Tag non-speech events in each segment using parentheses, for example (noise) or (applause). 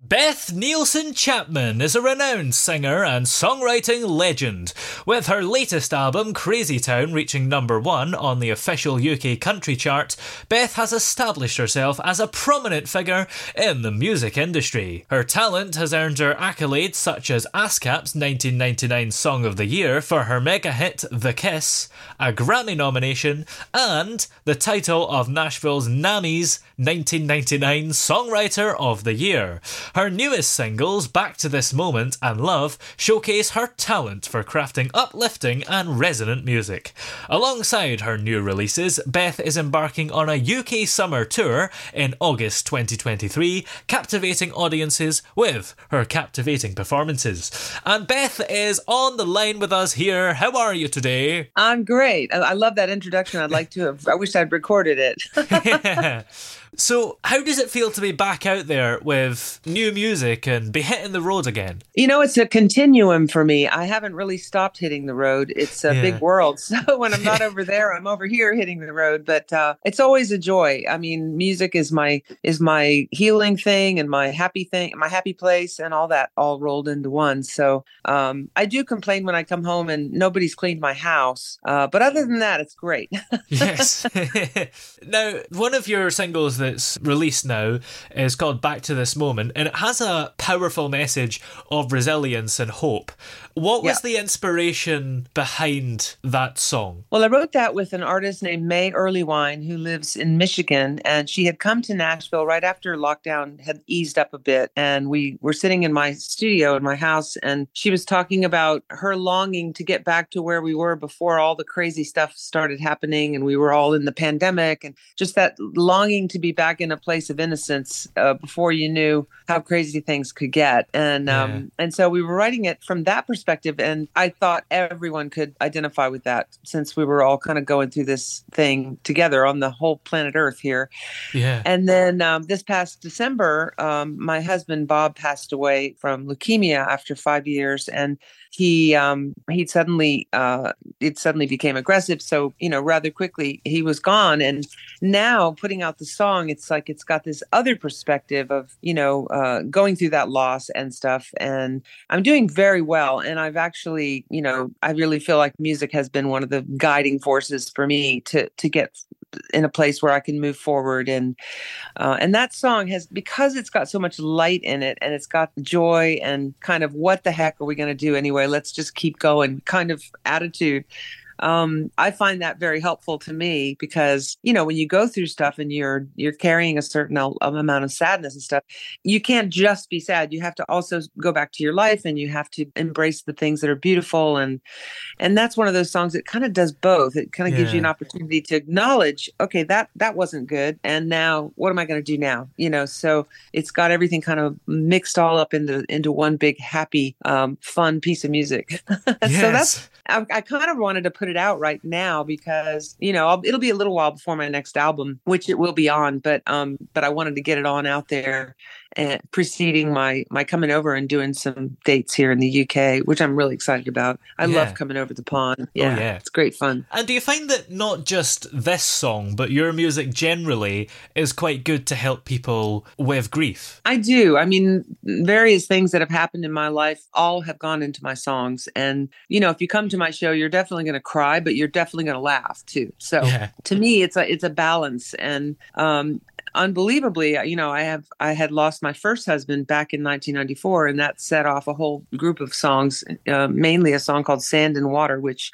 Beth Nielsen Chapman is a renowned singer and songwriting legend, with her latest album, Crazy Town, reaching number one on the official UK country chart. Beth has established herself as a prominent figure in the music industry. Her talent has earned her accolades such as ASCAP's 1999 Song of the Year for her mega hit This Kiss, a Grammy nomination, and the title of Nashville's NAMMY's 1999 Songwriter of the Year. Her newest singles, Back to This Moment and Love, showcase her talent for crafting uplifting and resonant music. Alongside her new releases, Beth is embarking on a UK summer tour in August 2023, captivating audiences with her captivating performances. And Beth is on the line with us here. How are you today? I'm great. I love that introduction. I'd like to have, I wish I'd recorded it. yeah. (laughs) (laughs) So, how does it feel to be back out there with new music and be hitting the road again? You know, it's a continuum for me. I haven't really stopped hitting the road. It's a yeah. big world. (laughs) So, when I'm not over there, I'm over here hitting the road, but uh, it's always a joy. I mean, music is my is my healing thing and my happy thing, my happy place and all that all rolled into one. So, um, I do complain when I come home and nobody's cleaned my house. Uh, but other than that, it's great. (laughs) yes. (laughs) now, one of your singles that's released now is called Back to This Moment, and it has a powerful message of resilience and hope. What was yeah. the inspiration behind that song? Well, I wrote that with an artist named May Erlewine who lives in Michigan, and she had come to Nashville right after lockdown had eased up a bit. And we were sitting in my studio in my house, and she was talking about her longing to get back to where we were before all the crazy stuff started happening, and we were all in the pandemic, and just that longing to be back in a place of innocence uh, before you knew how crazy things could get. And yeah. um, and so we were writing it from that perspective. And I thought everyone could identify with that since we were all kind of going through this thing together on the whole planet Earth here. Yeah. And then um, this past December, um, my husband Bob passed away from leukemia after five years. And he um he suddenly uh it suddenly became aggressive so you know rather quickly he was gone and now putting out the song it's like it's got this other perspective of you know uh going through that loss and stuff and i'm doing very well and i've actually you know i really feel like music has been one of the guiding forces for me to to get in a place where I can move forward. And uh, and that song has because it's got so much light in it, and it's got joy and kind of what the heck are we going to do anyway? Let's just keep going kind of attitude um, I find that very helpful to me because you know when you go through stuff and you're you're carrying a certain amount of sadness and stuff, you can't just be sad. You have to also go back to your life and you have to embrace the things that are beautiful and and that's one of those songs that kind of does both. It kind of yeah. gives you an opportunity to acknowledge, okay, that that wasn't good, and now what am I going to do now? You know, so it's got everything kind of mixed all up into into one big happy, um, fun piece of music. (laughs) yes. so that's I, I, kind of wanted to put it out right now because you know I'll, it'll be a little while before my next album, which it will be on. But um, but I wanted to get it on out there and preceding my my coming over and doing some dates here in the UK, which I'm really excited about. I Yeah. love coming over the pond. Yeah, yeah. it's great fun. And do you find that not just this song, but your music generally is quite good to help people with grief? I do. I mean, various things that have happened in my life all have gone into my songs. And, you know, if you come to my show, you're definitely going to cry, but you're definitely going to laugh too. So Yeah. to me, it's a, it's a balance. And, um, unbelievably you know i have i had lost my first husband back in 1994 and that set off a whole group of songs uh, mainly a song called sand and water which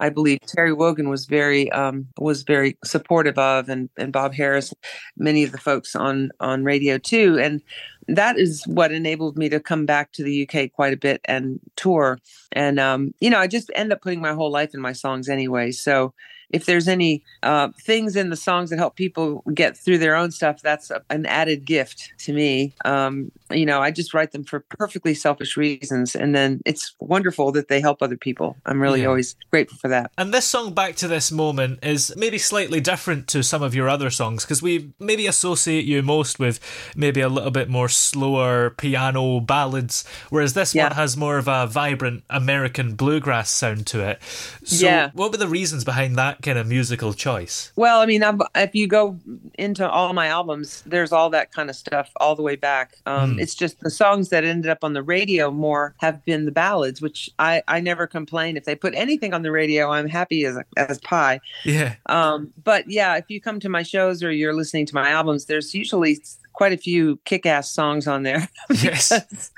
I believe Terry Wogan was very um, was very supportive of, and and Bob Harris, many of the folks on on radio too, and that is what enabled me to come back to the UK quite a bit and tour. And um, you know, I just end up putting my whole life in my songs anyway. So if there's any uh, things in the songs that help people get through their own stuff, that's a, an added gift to me. Um, you know, I just write them for perfectly selfish reasons, and then it's wonderful that they help other people. I'm really Yeah. always grateful for that. And this song, Back to This Moment, is maybe slightly different to some of your other songs because we maybe associate you most with maybe a little bit more slower piano ballads, whereas this Yeah. one has more of a vibrant American bluegrass sound to it. So, Yeah. what were the reasons behind that kind of musical choice? Well, I mean, I'm, if you go into all my albums, there's all that kind of stuff all the way back. Um, It's just the songs that ended up on the radio more have been the ballads, which I, I never complain. If they put anything on the radio, I'm happy as as pie. Yeah. Um, but yeah, if you come to my shows or you're listening to my albums, there's usually quite a few kick-ass songs on there (laughs) Yes.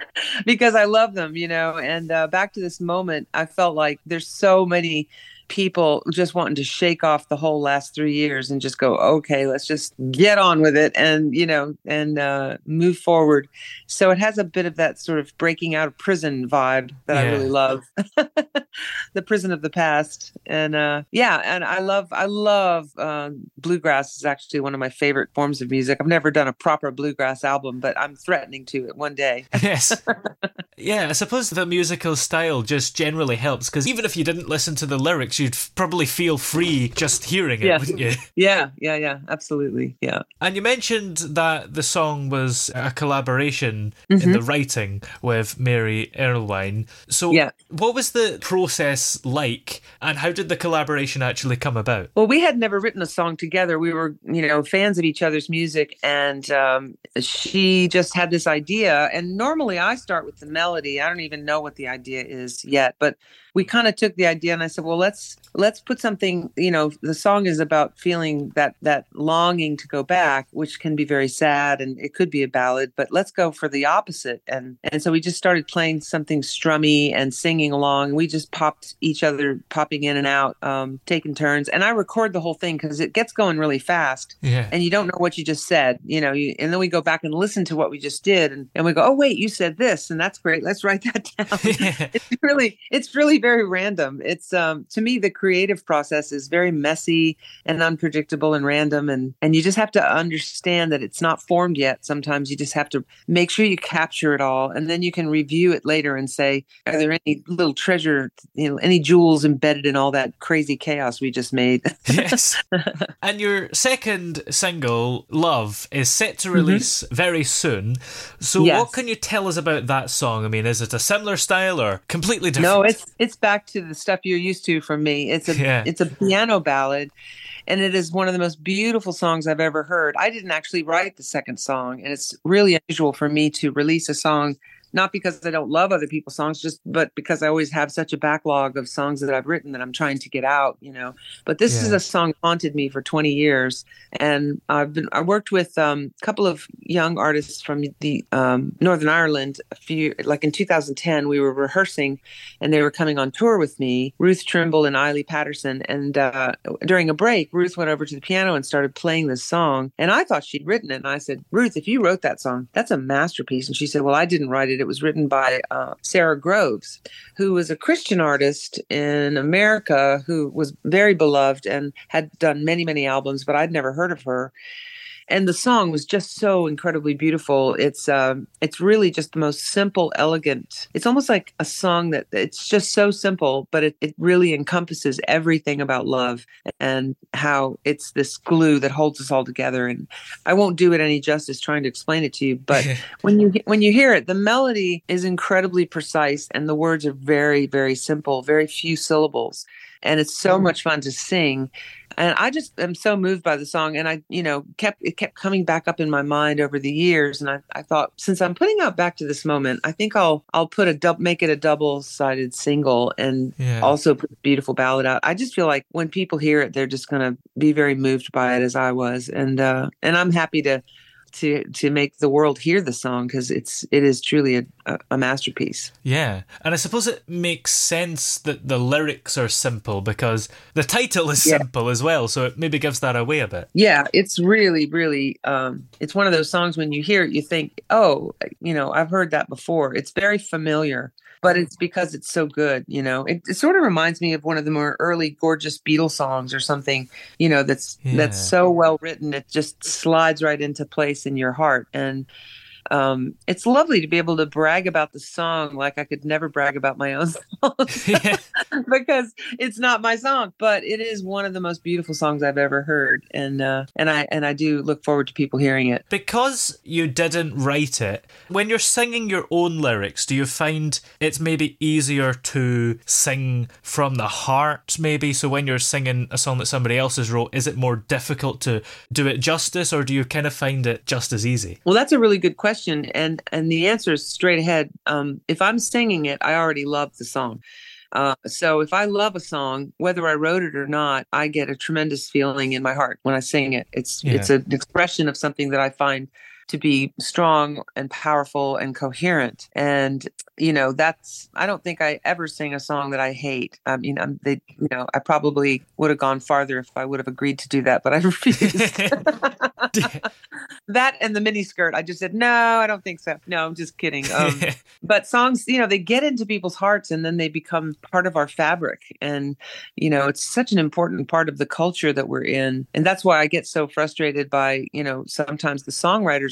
because I love them, you know. And uh, back to this moment, I felt like there's so many people just wanting to shake off the whole last three years and just go, okay, let's just get on with it and you know and uh, move forward. So it has a bit of that sort of breaking out of prison vibe that I really love, (laughs) the prison of the past. And uh, yeah, and I love I love uh, bluegrass is actually one of my favorite forms of music. I've never done a proper bluegrass album, but I'm threatening to it one day. (laughs) yes. (laughs) Yeah, I suppose the musical style just generally helps because even if you didn't listen to the lyrics, you'd probably feel free just hearing it, Yeah. wouldn't you? (laughs) Yeah, yeah, yeah, absolutely. Yeah. And you mentioned that the song was a collaboration in Mhm. the writing with Mary Erlewine. So, Yeah. what was the process like, and how did the collaboration actually come about? Well, we had never written a song together. We were, you know, fans of each other's music, and um, she just had this idea. And normally, I start with the melody. I don't even know what the idea is yet, but we kind of took the idea, and I said, "Well, let's let's put something. You know, the song is about feeling that that longing to go back, which can be very sad, and it could be a ballad. But let's go for the opposite." And and so we just started playing something strummy and singing along. We just popped each other, popping in and out, um, taking turns. And I record the whole thing because it gets going really fast Yeah. and you don't know what you just said, you know, you, and then we go back and listen to what we just did and, and we go, oh, wait, you said this and that's great. Let's write that (laughs) down. (laughs) it's really, it's really very random. It's, um, to me, the creative process is very messy and unpredictable and random. And, and you just have to understand that it's not formed yet. Sometimes you just have to make sure you capture it all and then you can review it later and say, are there any little treasure, you know, any jewels embedded in all that crazy chaos we just made? (laughs) yes. (laughs) And your second single, Love, is set to release very soon. So, Mm-hmm. Yes. what can you tell us about that song? I mean, is it a similar style or completely different? No, it's it's back to the stuff you're used to from me. It's a Yeah. it's a piano ballad and it is one of the most beautiful songs I've ever heard. I didn't actually write the second song and it's really unusual for me to release a song not because I don't love other people's songs just but because I always have such a backlog of songs that I've written that I'm trying to get out, you know. But this is a song that haunted me for 20 years and I've been I worked with um, a couple of young artists from the um, Northern Ireland a few like in 2010 we were rehearsing and they were coming on tour with me, Ruth Trimble and Eilidh Patterson. And uh, during a break, Ruth went over to the piano and started playing this song. And I thought she'd written it. And I said, Ruth, if you wrote that song, that's a masterpiece. And she said, Well, I didn't write it. It was written by uh, Sara Groves, who was a Christian artist in America who was very beloved and had done many, many albums, but I'd never heard of her. And the song was just so incredibly beautiful. It's um, it's really just the most simple, elegant. It's almost like a song that it's just so simple, but it, it really encompasses everything about love and how it's this glue that holds us all together. And I won't do it any justice trying to explain it to you, but (laughs) when you when you hear it, the melody is incredibly precise and the words are very very simple, very few syllables, and it's so mm. much fun to sing and I just am so moved by the song. And I, you know, kept it kept coming back up in my mind over the years. And I, I thought, since I'm putting out back to this moment, I think I'll I'll put a double make it a double sided single and yeah. also put a beautiful ballad out. I just feel like when people hear it, they're just gonna be very moved by it as I was. And uh and I'm happy to to to make the world hear the song because it's it is truly a, a, masterpiece. Yeah, and I suppose it makes sense that the lyrics are simple because the title is yeah. simple as well, so it maybe gives that away a bit. Yeah, it's really really um, it's one of those songs when you hear it, you think, oh, you know, I've heard that before. It's very familiar but it's because it's so good you know it, it, sort of reminds me of one of the more early gorgeous beatles songs or something you know that's yeah. that's so well written it just slides right into place in your heart and um, it's lovely to be able to brag about the song like I could never brag about my own (laughs) song (laughs) because it's not my song, but it is one of the most beautiful songs I've ever heard, and uh, and I and I do look forward to people hearing it. Because you didn't write it, when you're singing your own lyrics, do you find it's maybe easier to sing from the heart, maybe? So when you're singing a song that somebody else has wrote, is it more difficult to do it justice, or do you kind of find it just as easy? Well, that's a really good question question, and and the answer is straight ahead. Um, if I'm singing it, I already love the song. Uh, so if I love a song, whether I wrote it or not, I get a tremendous feeling in my heart when I sing it. It's yeah. it's an expression of something that I find to be strong and powerful and coherent. And you know, that's I don't think I ever sing a song that I hate. I mean, I'm, they, you know, I probably would have gone farther if I would have agreed to do that, but I (laughs) refused. (laughs) that and the mini skirt, I just said no, I don't think so. No, I'm just kidding. (laughs) Um, but songs, you know, they get into people's hearts and then they become part of our fabric. And you know, it's such an important part of the culture that we're in, and that's why I get so frustrated by you know sometimes the songwriters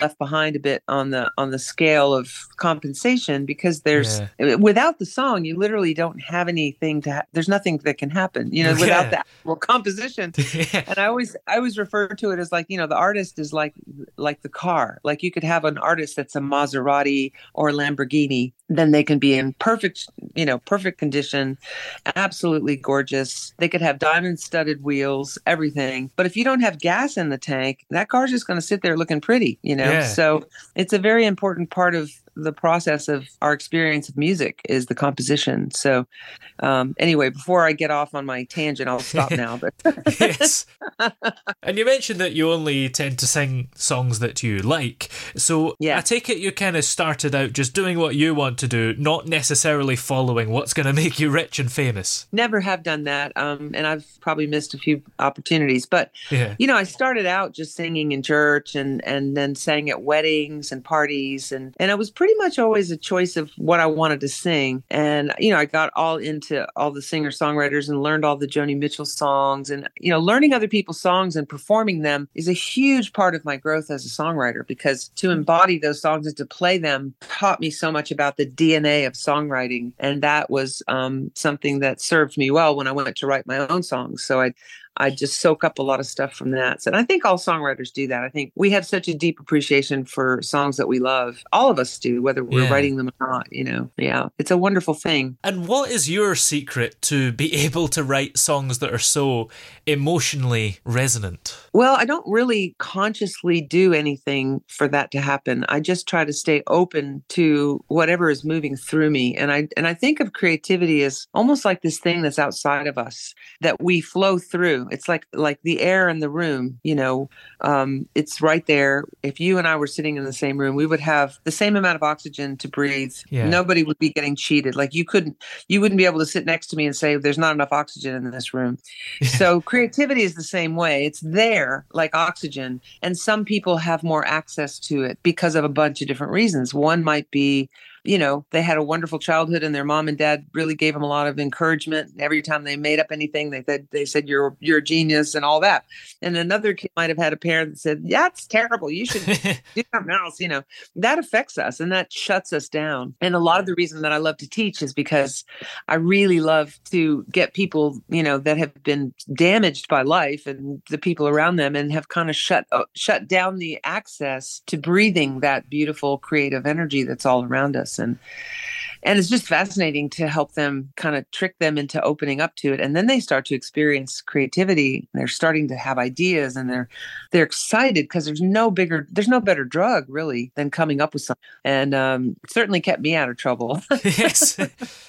Left behind a bit on the on the scale of compensation because there's yeah. Eh, without the song you literally don't have anything to ha- there's nothing that can happen you know yeah. without that well composition (laughs) yeah. and i always i always refer to it as like you know the artist is like like the car like you could have an artist that's a maserati or a lamborghini then they can be in perfect you know perfect condition absolutely gorgeous they could have diamond studded wheels everything but if you don't have gas in the tank that car's just going to sit there looking pretty you know yeah. so it's a very important part of the process of our experience of music is the composition. So, um, anyway, before I get off on my tangent, I'll stop now. But (laughs) yes, and you mentioned that you only tend to sing songs that you like. So, yeah. I take it you kind of started out just doing what you want to do, not necessarily following what's going to make you rich and famous. Never have done that, um, and I've probably missed a few opportunities. But yeah. you know, I started out just singing in church, and and then sang at weddings and parties, and and I was pretty much always a choice of what I wanted to sing. And, you know, I got all into all the singer songwriters and learned all the Joni Mitchell songs. And, you know, learning other people's songs and performing them is a huge part of my growth as a songwriter because to embody those songs and to play them taught me so much about the DNA of songwriting. And that was um, something that served me well when I went to write my own songs. So I, I just soak up a lot of stuff from that. And I think all songwriters do that. I think we have such a deep appreciation for songs that we love. All of us do, whether we're yeah. writing them or not, you know. Yeah. It's a wonderful thing. And what is your secret to be (laughs) able to write songs that are so emotionally resonant? Well, I don't really consciously do anything for that to happen. I just try to stay open to whatever is moving through me. And I and I think of creativity as almost like this thing that's outside of us that we flow through it's like like the air in the room. You know, um, it's right there. If you and I were sitting in the same room, we would have the same amount of oxygen to breathe. Yeah. Nobody would be getting cheated. Like you couldn't, you wouldn't be able to sit next to me and say, "There's not enough oxygen in this room." (laughs) so creativity is the same way. It's there, like oxygen, and some people have more access to it because of a bunch of different reasons. One might be you know, they had a wonderful childhood and their mom and dad really gave them a lot of encouragement. Every time they made up anything, they said they said you're you're a genius and all that. And another kid might have had a parent that said, "Yeah, it's terrible. You should (laughs) do something else." You know, that affects us and that shuts us down. And a lot of the reason that I love to teach is because I really love to get people, you know, that have been damaged by life and the people around them and have kind of shut uh, shut down the access to breathing that beautiful creative energy that's all around us and and it's just fascinating to help them kind of trick them into opening up to it and then they start to experience creativity. They're starting to have ideas and they're they're excited because there's no bigger there's no better drug really than coming up with something and um, certainly kept me out of trouble. (laughs) Yes.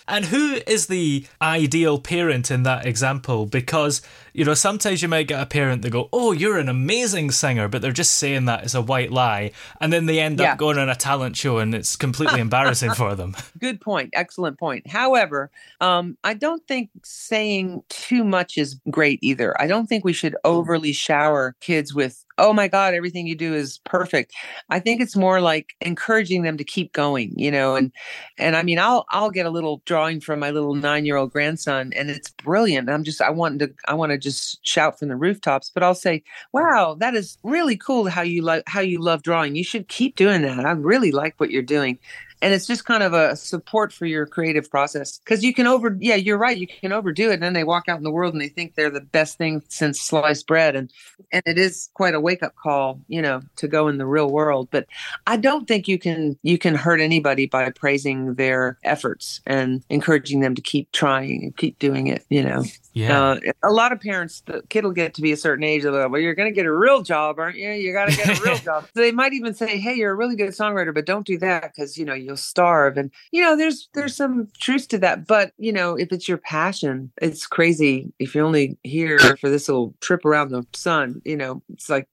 And who is the ideal parent in that example? Because you know sometimes you might get a parent that go oh you're an amazing singer but they're just saying that as a white lie and then they end yeah. up going on a talent show and it's completely embarrassing for them. Good point. Excellent point. However, um, I don't think saying too much is great either. I don't think we should overly shower kids with oh my god everything you do is perfect i think it's more like encouraging them to keep going you know and and i mean i'll i'll get a little drawing from my little 9-year-old grandson and it's brilliant i'm just i want to i want to just shout from the rooftops but i'll say wow that is really cool how you like how you love drawing you should keep doing that i really like what you're doing and it's just kind of a support for your creative process. Because you can over yeah you're right you can overdo it and then they walk out in the world and they think they're the best thing since sliced bread and and it is quite a wake up call you know to go in the real world but i don't think you can you can hurt anybody by praising their efforts and encouraging them to keep trying and keep doing it you know? Yeah. Uh, a lot of parents the kid will get to be a certain age they'll well you're going to get a real job aren't you? You got to get a real (laughs) job. So they might even say hey you're a really good songwriter but don't do that because you know you you'll starve and you know there's hmm. there's some truth to that but you know if it's your passion it's crazy if you're only here for this little trip around the sun you know it's like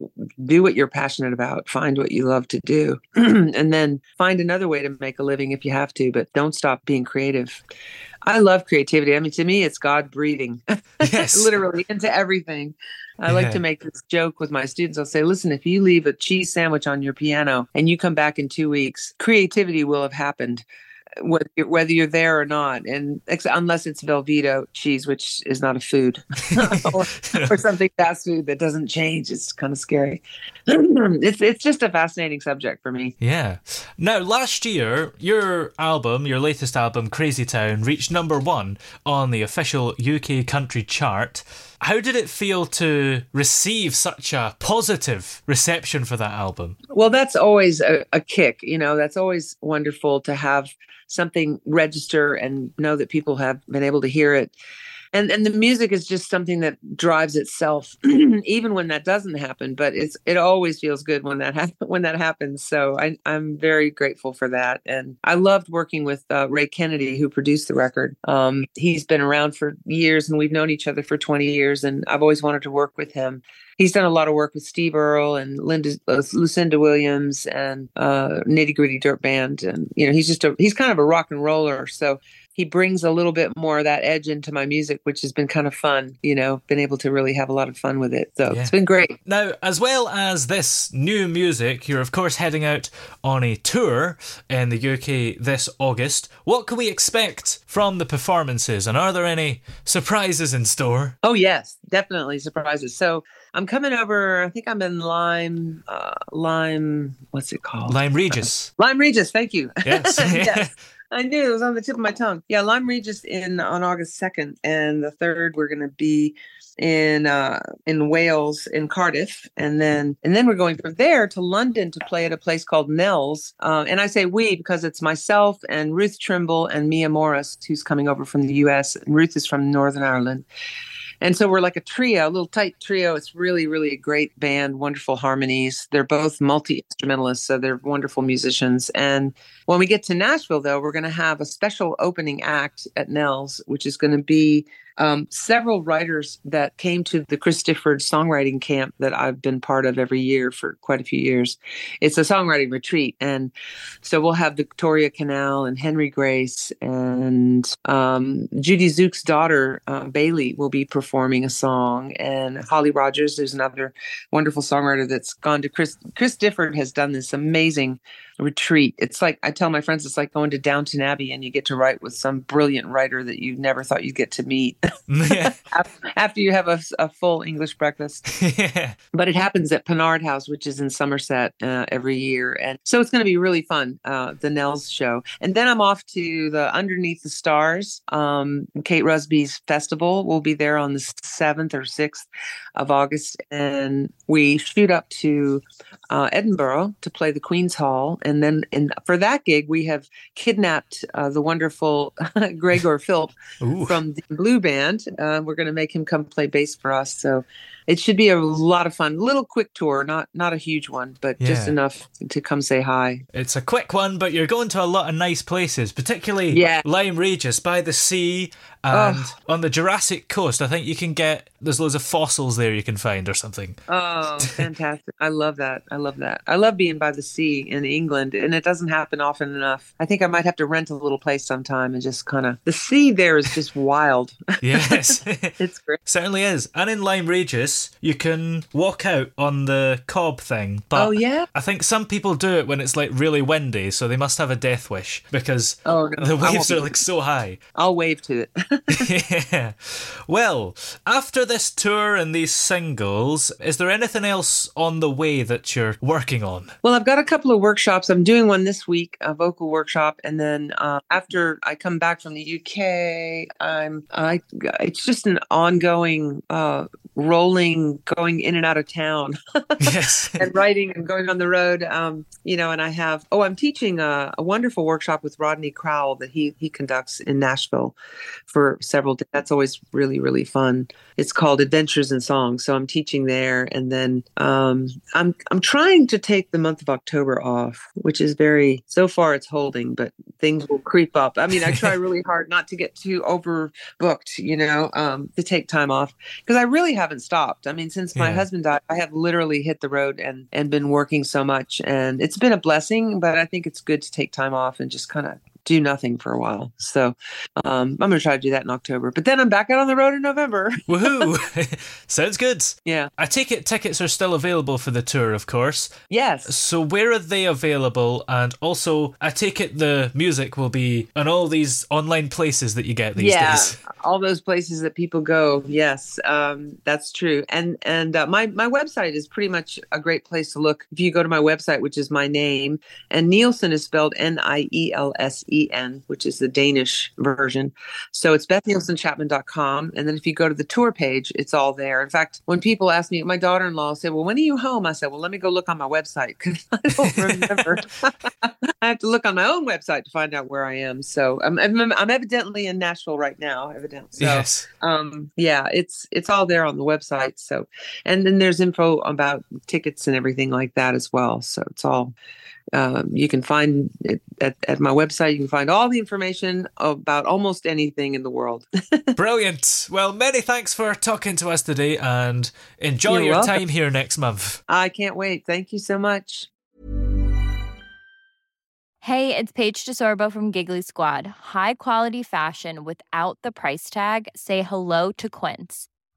do what you're passionate about find what you love to do (clears throat) and then find another way to make a living if you have to but don't stop being creative I love creativity. I mean, to me, it's God breathing, (laughs) yes. literally into everything. I yeah. like to make this joke with my students. I'll say, listen, if you leave a cheese sandwich on your piano and you come back in two weeks, creativity will have happened whether you're, whether you're there or not, and ex- unless it's Velveeta cheese, which is not a food, (laughs) or, or (laughs) something fast food that doesn't change. It's kind of scary. (clears throat) it's it's just a fascinating subject for me. Yeah. Now, last year, your album, your latest album, Crazy Town, reached number one on the official UK country chart. How did it feel to receive such a positive reception for that album? Well, that's always a, a kick. You know, that's always wonderful to have something register and know that people have been able to hear it and and the music is just something that drives itself (clears throat) even when that doesn't happen but it's it always feels good when that ha- (laughs) when that happens. So I, i'm very grateful for that. And i loved working with uh, ray kennedy who produced the record. Um, he's been around for years and we've known each other for 20 years and i've always wanted to work with him. He's done a lot of work with Steve Earle and Linda uh, Lucinda Williams and uh, Nitty Gritty Dirt Band, and you know he's just a he's kind of a rock and roller. So he brings a little bit more of that edge into my music, which has been kind of fun. You know, been able to really have a lot of fun with it. So yeah. it's been great. Now, as well as this new music, you're of course heading out on a tour in the UK this August. What can we expect from the performances, and are there any surprises in store? Oh yes, definitely surprises. So I'm coming over. I think I'm in Lyme, uh, Lyme. What's it called? Lyme Regis. Lyme Regis. Thank you. Yes. (laughs) yes. (laughs) I knew it was on the tip of my tongue. Yeah, Lyme Regis in on August second, and the third we're going to be in uh, in Wales in Cardiff, and then and then we're going from there to London to play at a place called Nell's. Uh, and I say we because it's myself and Ruth Trimble and Mia Morris who's coming over from the U.S. Ruth is from Northern Ireland. And so we're like a trio, a little tight trio. It's really, really a great band, wonderful harmonies. They're both multi instrumentalists, so they're wonderful musicians. And when we get to Nashville, though, we're going to have a special opening act at Nell's, which is going to be um, several writers that came to the Chris Difford songwriting camp that I've been part of every year for quite a few years. It's a songwriting retreat. And so we'll have Victoria Canal and Henry Grace and um, Judie Tzuke's daughter, uh, Bailey, will be performing a song. And Holly Rogers, there's another wonderful songwriter that's gone to Chris. Chris Difford has done this amazing retreat. It's like I tell my friends, it's like going to Downton Abbey and you get to write with some brilliant writer that you never thought you'd get to meet (laughs) (laughs) after you have a, a full English breakfast. (laughs) yeah. But it happens at Pennard House, which is in Somerset uh, every year, and so it's going to be really fun. Uh, the Nell's show, and then I'm off to the Underneath the Stars. Um, Kate Rusby's festival. We'll be there on the seventh or sixth of August, and we shoot up to uh, Edinburgh to play the Queen's Hall and then in, for that gig, we have kidnapped uh, the wonderful (laughs) Gregor Philp from the Blue Band. Uh, we're going to make him come play bass for us. So it should be a lot of fun. Little quick tour, not not a huge one, but yeah. just enough to come say hi. It's a quick one, but you're going to a lot of nice places, particularly yeah. Lyme Regis by the sea and oh. on the Jurassic coast. I think you can get there's loads of fossils there you can find or something. Oh, (laughs) fantastic! I love that. I love that. I love being by the sea in England, and it doesn't happen often enough. I think I might have to rent a little place sometime and just kind of the sea there is just wild. (laughs) Yes, (laughs) it's great. Certainly is. And in Lyme Regis you can walk out on the cob thing. But oh, yeah? I think some people do it when it's like really windy, so they must have a death wish because oh, no, the waves are like so high. I'll wave to it. (laughs) yeah. Well, after this tour and these singles, is there anything else on the way that you're working on? Well, I've got a couple of workshops. I'm doing one this week, a vocal workshop, and then uh, after I come back from the UK, I'm I it's just an ongoing uh, rolling, going in and out of town. (laughs) yes. and writing and going on the road. Um, you know, and I have, oh, I'm teaching a, a, wonderful workshop with Rodney Crowell that he, he conducts in Nashville for several days. That's always really, really fun. It's called Adventures in Song. So I'm teaching there. And then um, I'm, I'm trying to take the month of October off, which is very, so far it's holding, but things will creep up. I mean, I try (laughs) really hard not to get too overbooked, you know, um, to take time off because I really have haven't stopped. I mean, since my yeah. husband died, I have literally hit the road and and been working so much, and it's been a blessing. But I think it's good to take time off and just kind of do nothing for a while. So um, I'm going to try to do that in October. But then I'm back out on the road in November. (laughs) Woohoo! (laughs) Sounds good. Yeah. I take it tickets are still available for the tour, of course. Yes. So where are they available? And also, I take it the music will be on all these online places that you get these yeah, days. all those places that people go. Yes, um, that's true. And and uh, my my website is pretty much a great place to look. If you go to my website, which is my name, and Nielsen is spelled N I E L S E N, which is the Danish version. So it's BethNielsenChapman.com. And then if you go to the tour page, it's all there. In fact, when people ask me, my daughter-in-law said, "Well, when are you home?" I said, "Well, let me go look on my website because (laughs) I don't remember. (laughs) (laughs) I have to look on my own website to find out where I am." So I'm I'm, I'm evidently in Nashville right now. Evidently, so, yes. Um, yeah, it's it's all there on the website. So, and then there's info about tickets and everything like that as well. So it's all um, you can find it at, at my website. You can find all the information about almost anything in the world. (laughs) Brilliant. Well, many thanks for talking to us today and enjoy You're your welcome. time here next month. I can't wait. Thank you so much. Hey, it's Paige DeSorbo from Giggly Squad. High quality fashion without the price tag. Say hello to Quince.